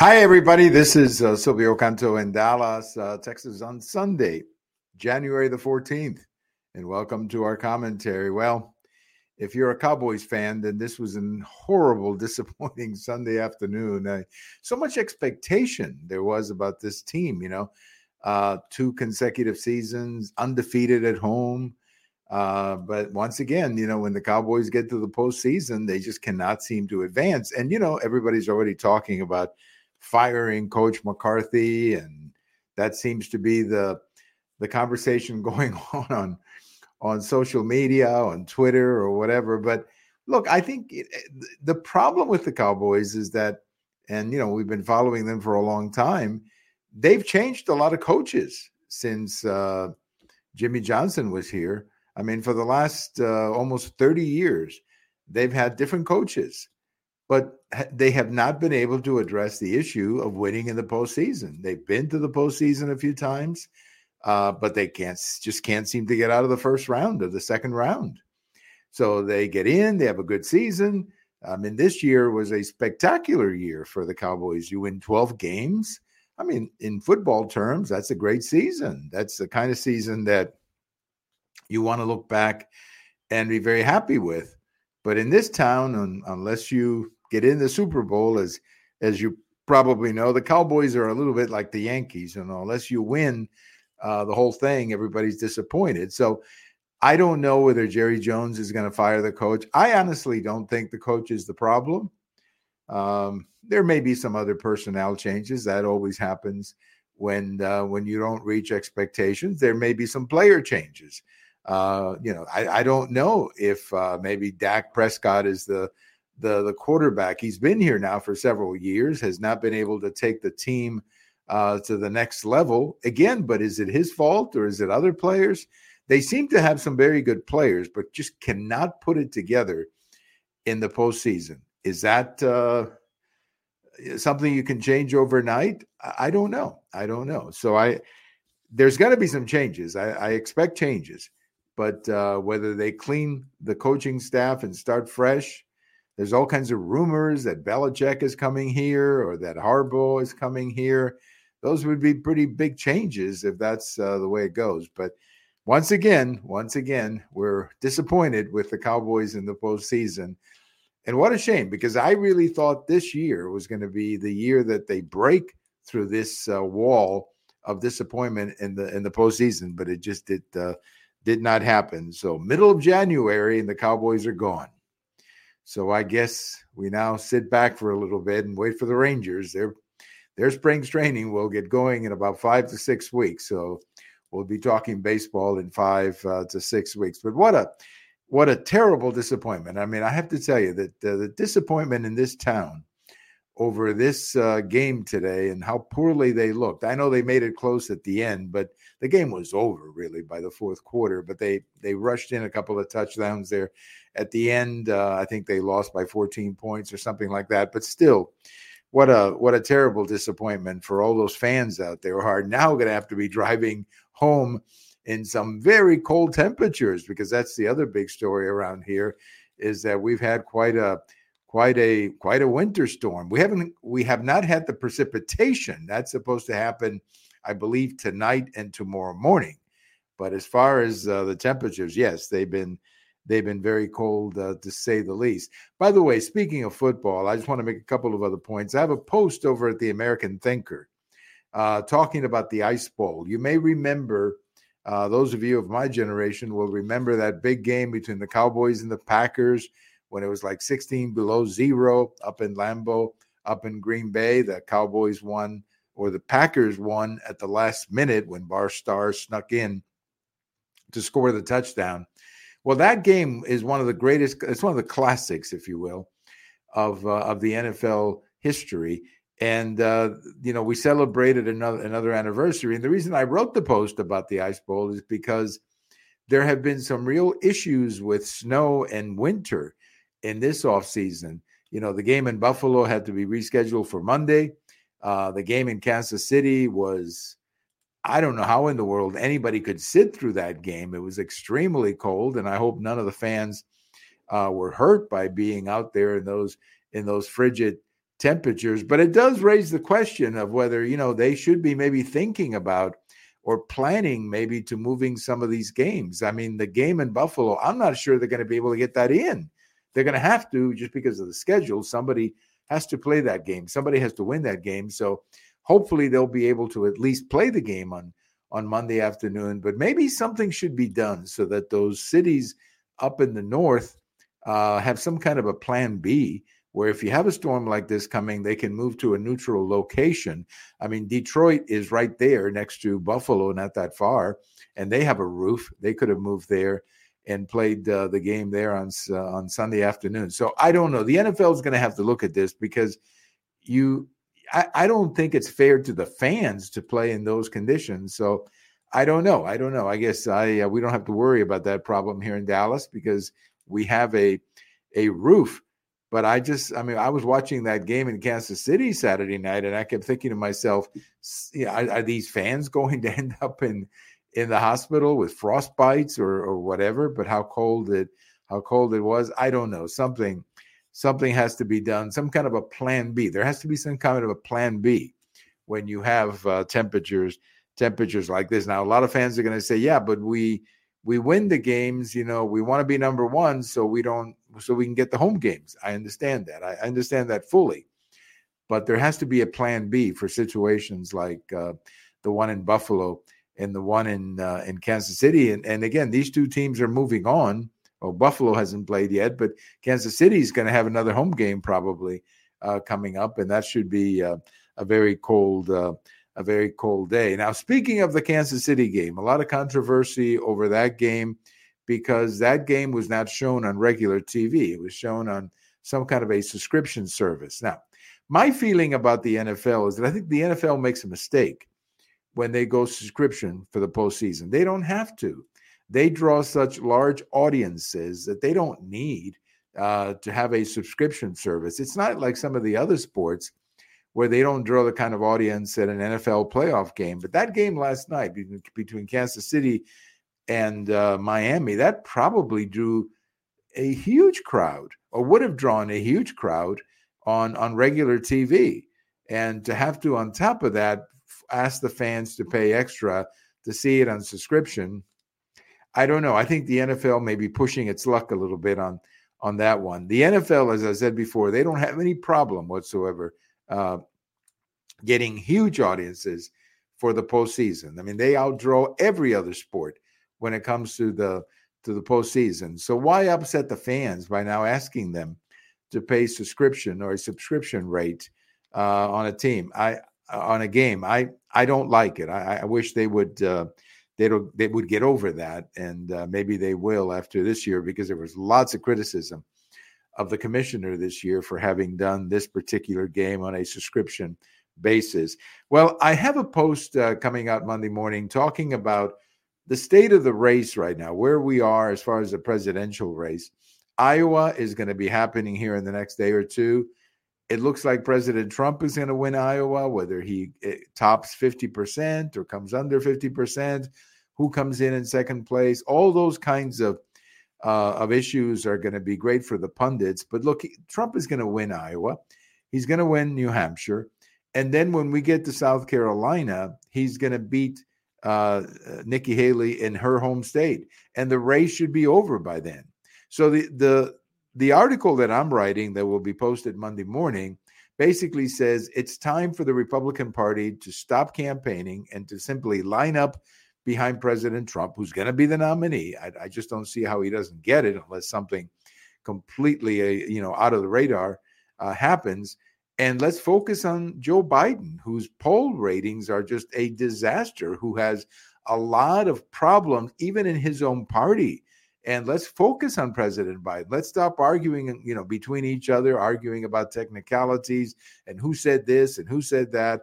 Hi, everybody. This is uh, Silvio Canto in Dallas, uh, Texas on Sunday, January the 14th. And welcome to our commentary. Well, if you're a Cowboys fan, then this was a horrible, disappointing Sunday afternoon. Uh, so much expectation there was about this team, you know, uh, two consecutive seasons, undefeated at home. Uh, but once again, you know, when the Cowboys get to the postseason, they just cannot seem to advance. And, you know, everybody's already talking about firing Coach McCarthy, and that seems to be the the conversation going on on on social media, on Twitter, or whatever. But look, I think it, eh, the problem with the Cowboys is that, and you know, we've been following them for a long time. They've changed a lot of coaches since uh, Jimmy Johnson was here. I mean, for the last uh, almost 30 years, they've had different coaches but they have not been able to address the issue of winning in the postseason. They've been to the postseason a few times, uh, but they can't just can't seem to get out of the first round or the second round. So they get in, they have a good season. I mean, this year was a spectacular year for the Cowboys. You win 12 games. I mean, in football terms, that's a great season. That's the kind of season that you want to look back and be very happy with. But in this town, unless you get in the Super Bowl, as as you probably know, the Cowboys are a little bit like the Yankees, and unless you win uh, the whole thing, everybody's disappointed. So I don't know whether Jerry Jones is going to fire the coach. I honestly don't think the coach is the problem. Um, there may be some other personnel changes. That always happens when uh, when you don't reach expectations. There may be some player changes. Uh, you know, I, I don't know if uh, maybe Dak Prescott is the the the quarterback. He's been here now for several years, has not been able to take the team uh, to the next level again. But is it his fault or is it other players? They seem to have some very good players, but just cannot put it together in the postseason. Is that uh, something you can change overnight? I don't know. I don't know. So I there's got to be some changes. I, I expect changes, but uh, whether they clean the coaching staff and start fresh there's all kinds of rumors that Belichick is coming here or that Harbaugh is coming here. Those would be pretty big changes if that's uh, the way it goes. But once again, once again, we're disappointed with the Cowboys in the postseason. And what a shame, because I really thought this year was going to be the year that they break through this uh, wall of disappointment in the in the postseason, but it just did uh, did not happen. So middle of January, and the Cowboys are gone. So I guess we now sit back for a little bit and wait for the Rangers. Their their spring training will get going in about five to six weeks. So we'll be talking baseball in five uh, to six weeks. But what a what a terrible disappointment! I mean, I have to tell you that uh, the disappointment in this town over this uh, game today and how poorly they looked. I know they made it close at the end, but the game was over really by the fourth quarter. But they they rushed in a couple of touchdowns there at the end. Uh, I think they lost by 14 points or something like that. But still, what a what a terrible disappointment for all those fans out there who are now going to have to be driving home in some very cold temperatures because that's the other big story around here is that we've had quite a quite a quite a winter storm. We haven't we have not had the precipitation that's supposed to happen, I believe, tonight and tomorrow morning. But as far as uh, the temperatures, yes, they've been they've been very cold uh, to say the least. By the way, speaking of football, I just want to make a couple of other points. I have a post over at the American Thinker uh, talking about the Ice Bowl. You may remember. Uh, those of you of my generation will remember that big game between the Cowboys and the Packers when it was like 16 below zero up in Lambeau, up in Green Bay. The Cowboys won, or the Packers won at the last minute when Bart Starr snuck in to score the touchdown. Well, that game is one of the greatest. It's one of the classics, if you will, of uh, of the NFL history. And uh, you know, we celebrated another another anniversary. And the reason I wrote the post about the Ice Bowl is because there have been some real issues with snow and winter in this offseason. You know, the game in Buffalo had to be rescheduled for Monday. Uh, the game in Kansas City was, I don't know how in the world anybody could sit through that game. It was extremely cold, and I hope none of the fans uh, were hurt by being out there in those in those frigid temperatures. But it does raise the question of whether, you know, they should be maybe thinking about or planning maybe to moving some of these games. I mean, the game in Buffalo, I'm not sure they're going to be able to get that in. They're going to have to just because of the schedule. Somebody has to play that game. Somebody has to win that game. So hopefully they'll be able to at least play the game on on Monday afternoon. But maybe something should be done so that those cities up in the north uh, have some kind of a plan B where if you have a storm like this coming, they can move to a neutral location. I mean, Detroit is right there next to Buffalo, not that far, and they have a roof. They could have moved there and played uh, the game there on uh, on Sunday afternoon. So I don't know. The NFL is going to have to look at this because you, I, I don't think it's fair to the fans to play in those conditions. So I don't know. I don't know. I guess I uh, we don't have to worry about that problem here in Dallas because we have a a roof but I just, I mean, I was watching that game in Kansas City Saturday night, and I kept thinking to myself, yeah, are, are these fans going to end up in in the hospital with frostbites or or whatever? But how cold it how cold it was, I don't know. Something something has to be done. Some kind of a plan B. There has to be some kind of a plan B when you have uh, temperatures temperatures like this. Now, a lot of fans are going to say, yeah, but we we win the games. You know, we want to be number one, so we don't so we can get the home games. I understand that. I understand that fully. But there has to be a plan B for situations like uh, the one in Buffalo and the one in uh, in Kansas City. And, and again, these two teams are moving on. Well, Buffalo hasn't played yet, but Kansas City is going to have another home game probably uh, coming up, and that should be uh, a very cold uh, a very cold day. Now, speaking of the Kansas City game, a lot of controversy over that game because that game was not shown on regular TV. It was shown on some kind of a subscription service. Now, my feeling about the NFL is that I think the NFL makes a mistake when they go subscription for the postseason. They don't have to. They draw such large audiences that they don't need uh, to have a subscription service. It's not like some of the other sports where they don't draw the kind of audience at an NFL playoff game. But that game last night between Kansas City and uh, Miami, that probably drew a huge crowd or would have drawn a huge crowd on on regular TV. And to have to, on top of that, ask the fans to pay extra to see it on subscription, I don't know. I think the NFL may be pushing its luck a little bit on on that one. The NFL, as I said before, they don't have any problem whatsoever uh, getting huge audiences for the postseason. I mean, they outdraw every other sport when it comes to the to the postseason. So why upset the fans by now asking them to pay subscription or a subscription rate uh, on a team? I on a game. I I don't like it. I, I wish they would uh, they they would get over that, and uh, maybe they will after this year because there was lots of criticism of the commissioner this year for having done this particular game on a subscription basis. Well, I have a post uh, coming out Monday morning talking about the state of the race right now, where we are as far as the presidential race, Iowa is going to be happening here in the next day or two. It looks like President Trump is going to win Iowa, whether he eh, tops 50% or comes under 50%, who comes in in second place. All those kinds of uh, of issues are going to be great for the pundits. But look, Trump is going to win Iowa. He's going to win New Hampshire. And then when we get to South Carolina, he's going to beat uh, Nikki Haley in her home state, and the race should be over by then. So the the the article that I'm writing that will be posted Monday morning basically says it's time for the Republican Party to stop campaigning and to simply line up behind President Trump, who's going to be the nominee. I, I, just don't see how he doesn't get it unless something completely, uh, you know, out of the radar uh, happens. And let's focus on Joe Biden, whose poll ratings are just a disaster, who has a lot of problems, even in his own party. And let's focus on President Biden. Let's stop arguing, you know, between each other, arguing about technicalities and who said this and who said that.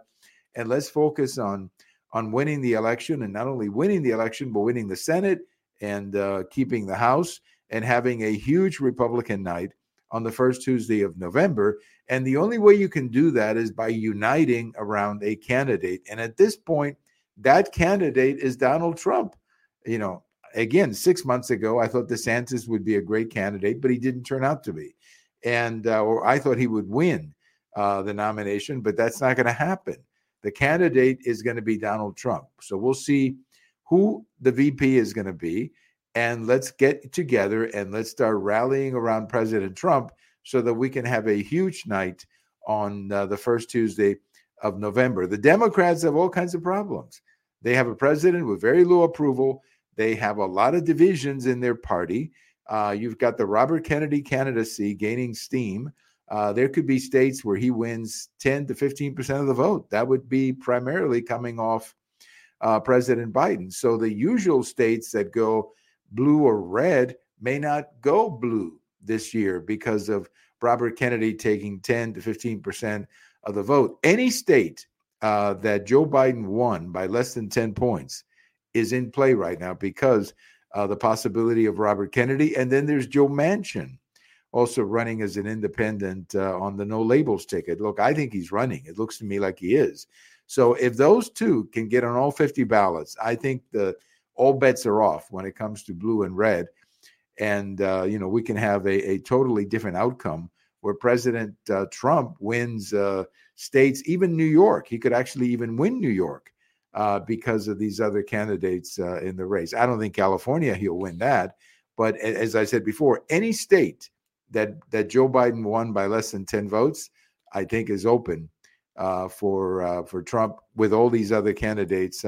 And let's focus on on winning the election and not only winning the election, but winning the Senate and uh, keeping the House and having a huge Republican night on the first Tuesday of November. And the only way you can do that is by uniting around a candidate. And at this point, that candidate is Donald Trump. You know, again, six months ago, I thought DeSantis would be a great candidate, but he didn't turn out to be. And, uh, or I thought he would win. uh, the nomination, but that's not going to happen. The candidate is going to be Donald Trump. So we'll see who the VP is going to be. And let's get together and let's start rallying around President Trump so that we can have a huge night on uh, the first Tuesday of November. The Democrats have all kinds of problems. They have a president with very low approval. They have a lot of divisions in their party. Uh, you've got the Robert Kennedy candidacy gaining steam. Uh, there could be states where he wins 10 to 15 percent of the vote. That would be primarily coming off uh, President Biden. So the usual states that go blue or red may not go blue this year because of Robert Kennedy taking 10 to 15 percent of the vote. Any state uh, that Joe Biden won by less than 10 points is in play right now because uh, the possibility of Robert Kennedy. And then there's Joe Manchin also running as an independent uh, on the no labels ticket. Look, I think he's running. It looks to me like he is. So if those two can get on all 50 ballots, I think the all bets are off when it comes to blue and red. And, uh, you know, we can have a, a totally different outcome where President uh, Trump wins uh, states, even New York. He could actually even win New York uh, because of these other candidates uh, in the race. I don't think California he'll win that, but as I said before, any state that that Joe Biden won by less than ten votes, I think is open uh, for uh, for Trump with all these other candidates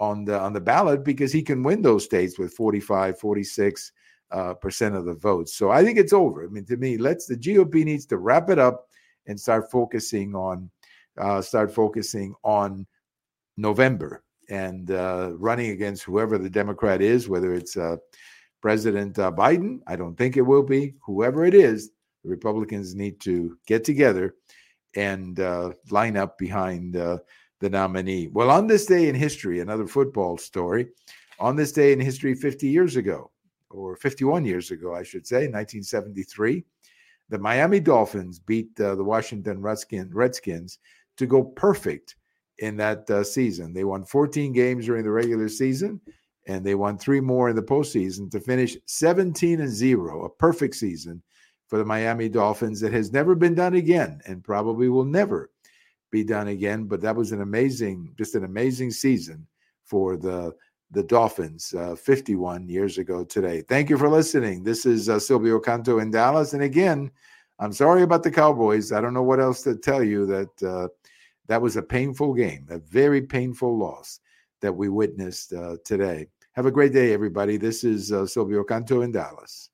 on the on the ballot because he can win those states with 45, 46 uh, percent of the votes. So I think it's over. I mean, to me, let's the GOP needs to wrap it up and start focusing on uh, start focusing on November and uh, running against whoever the Democrat is, whether it's uh, President uh, Biden. I don't think it will be. Whoever it is, the Republicans need to get together and uh, line up behind the nominee. Well, on this day in history, another football story. On this day in history, 50 years ago, or 51 years ago, I should say, 1973, the Miami Dolphins beat uh, the Washington Redskins to go perfect in that uh, season. They won 14 games during the regular season, and they won three more in the postseason to finish 17 and zero, a perfect season for the Miami Dolphins that has never been done again, and probably will never be done again. But that was an amazing, just an amazing season for the the Dolphins uh, 51 years ago today. Thank you for listening. This is uh, Silvio Canto in Dallas. And again, I'm sorry about the Cowboys. I don't know what else to tell you that uh, that was a painful game, a very painful loss that we witnessed uh, today. Have a great day, everybody. This is uh, Silvio Canto in Dallas.